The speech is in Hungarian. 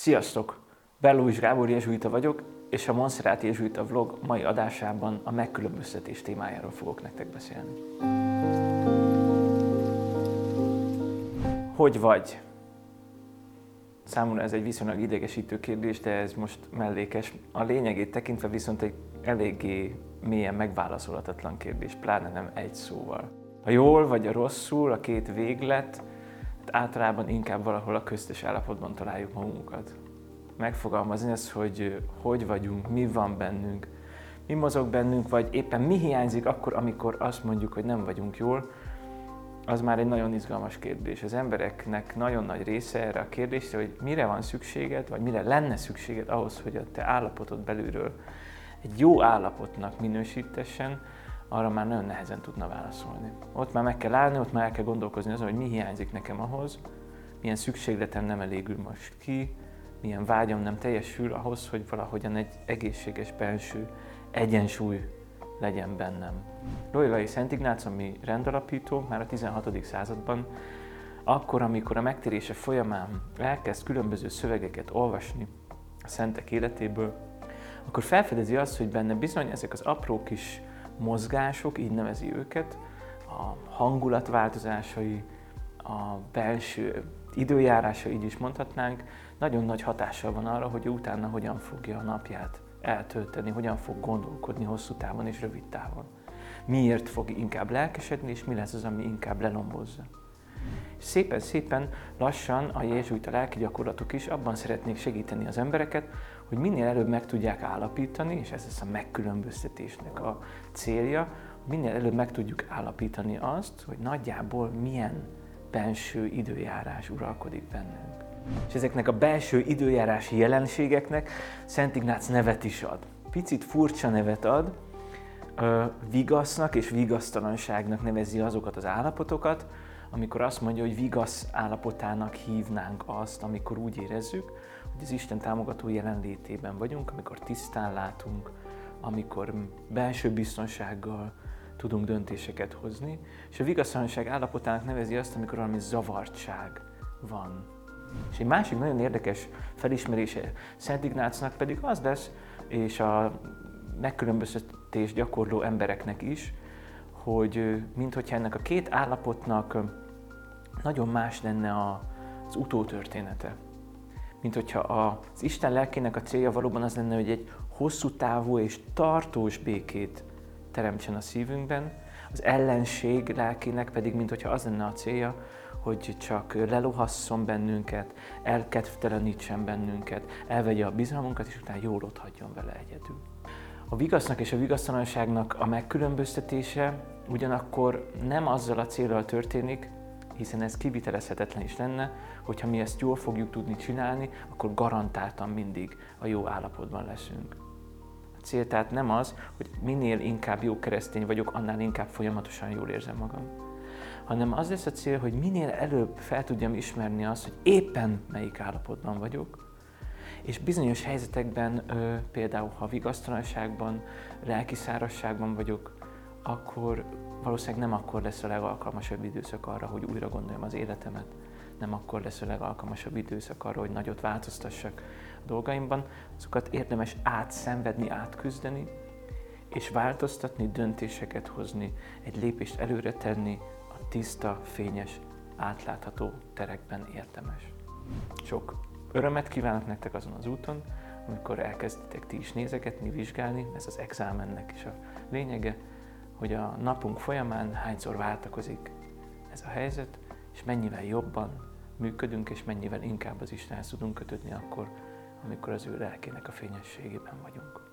Sziasztok! Bellóis Gábor Jezsuita vagyok, és a Monszerát Jezsuita vlog mai adásában a megkülönböztetés témájáról fogok nektek beszélni. Hogy vagy? Számomra ez egy viszonylag idegesítő kérdés, de ez most mellékes. A lényegét tekintve viszont egy eléggé mélyen megválaszolhatatlan kérdés, pláne nem egy szóval. A jól vagy a rosszul, a két véglet, általában inkább valahol a köztes állapotban találjuk magunkat. Megfogalmazni ezt, hogy hogy vagyunk, mi van bennünk, mi mozog bennünk, vagy éppen mi hiányzik akkor, amikor azt mondjuk, hogy nem vagyunk jól, az már egy nagyon izgalmas kérdés. Az embereknek nagyon nagy része erre a kérdésre, hogy mire van szükséged, vagy mire lenne szükséged ahhoz, hogy a te állapotod belülről egy jó állapotnak minősítessen, arra már nagyon nehezen tudna válaszolni. Ott már meg kell állni, ott már el kell gondolkozni azon, hogy mi hiányzik nekem ahhoz, milyen szükségletem nem elégül most ki, milyen vágyam nem teljesül ahhoz, hogy valahogyan egy egészséges belső egyensúly legyen bennem. Loyolai Szent Ignác, ami rendalapító, már a 16. században, akkor, amikor a megtérése folyamán elkezd különböző szövegeket olvasni a szentek életéből, akkor felfedezi azt, hogy benne bizony ezek az apró kis mozgások, így nevezi őket, a hangulatváltozásai, a belső időjárása, így is mondhatnánk, nagyon nagy hatással van arra, hogy utána hogyan fogja a napját eltölteni, hogyan fog gondolkodni hosszú távon és rövid távon. Miért fog inkább lelkesedni, és mi lesz az, ami inkább lelombozza. Szépen-szépen lassan a jézsuita lelki gyakorlatok is abban szeretnék segíteni az embereket, hogy minél előbb meg tudják állapítani, és ez lesz a megkülönböztetésnek a célja, minél előbb meg tudjuk állapítani azt, hogy nagyjából milyen belső időjárás uralkodik bennünk. És ezeknek a belső időjárási jelenségeknek Szent Ignác nevet is ad. Picit furcsa nevet ad, vigasznak és vigasztalanságnak nevezi azokat az állapotokat, amikor azt mondja, hogy vigasz állapotának hívnánk azt, amikor úgy érezzük, hogy az Isten támogató jelenlétében vagyunk, amikor tisztán látunk, amikor belső biztonsággal tudunk döntéseket hozni, és a vigasztalanság állapotának nevezi azt, amikor valami zavartság van. És egy másik nagyon érdekes felismerése Szent Ignácnak pedig az lesz, és a megkülönböztetés gyakorló embereknek is, hogy minthogyha ennek a két állapotnak nagyon más lenne az utótörténete. Mint hogyha az Isten lelkének a célja valóban az lenne, hogy egy hosszú távú és tartós békét teremtsen a szívünkben, az ellenség lelkének pedig, mint hogyha az lenne a célja, hogy csak lelohasszon bennünket, elkedvtelenítsen bennünket, elvegye a bizalmunkat, és utána jól ott hagyjon vele egyedül. A vigasznak és a vigasztalanságnak a megkülönböztetése ugyanakkor nem azzal a célral történik, hiszen ez kivitelezhetetlen is lenne, hogyha mi ezt jól fogjuk tudni csinálni, akkor garantáltan mindig a jó állapotban leszünk. A cél tehát nem az, hogy minél inkább jó keresztény vagyok, annál inkább folyamatosan jól érzem magam, hanem az lesz a cél, hogy minél előbb fel tudjam ismerni azt, hogy éppen melyik állapotban vagyok, és bizonyos helyzetekben, például ha vigasztalanságban, lelki szárasságban vagyok, akkor valószínűleg nem akkor lesz a legalkalmasabb időszak arra, hogy újra gondoljam az életemet, nem akkor lesz a legalkalmasabb időszak arra, hogy nagyot változtassak a dolgaimban, azokat érdemes átszenvedni, átküzdeni, és változtatni, döntéseket hozni, egy lépést előre tenni a tiszta, fényes, átlátható terekben érdemes. Sok örömet kívánok nektek azon az úton, amikor elkezditek ti is nézegetni, vizsgálni, ez az exámennek is a lényege, hogy a napunk folyamán hányszor váltakozik ez a helyzet, és mennyivel jobban működünk, és mennyivel inkább az Istenhez tudunk kötődni akkor, amikor az ő lelkének a fényességében vagyunk.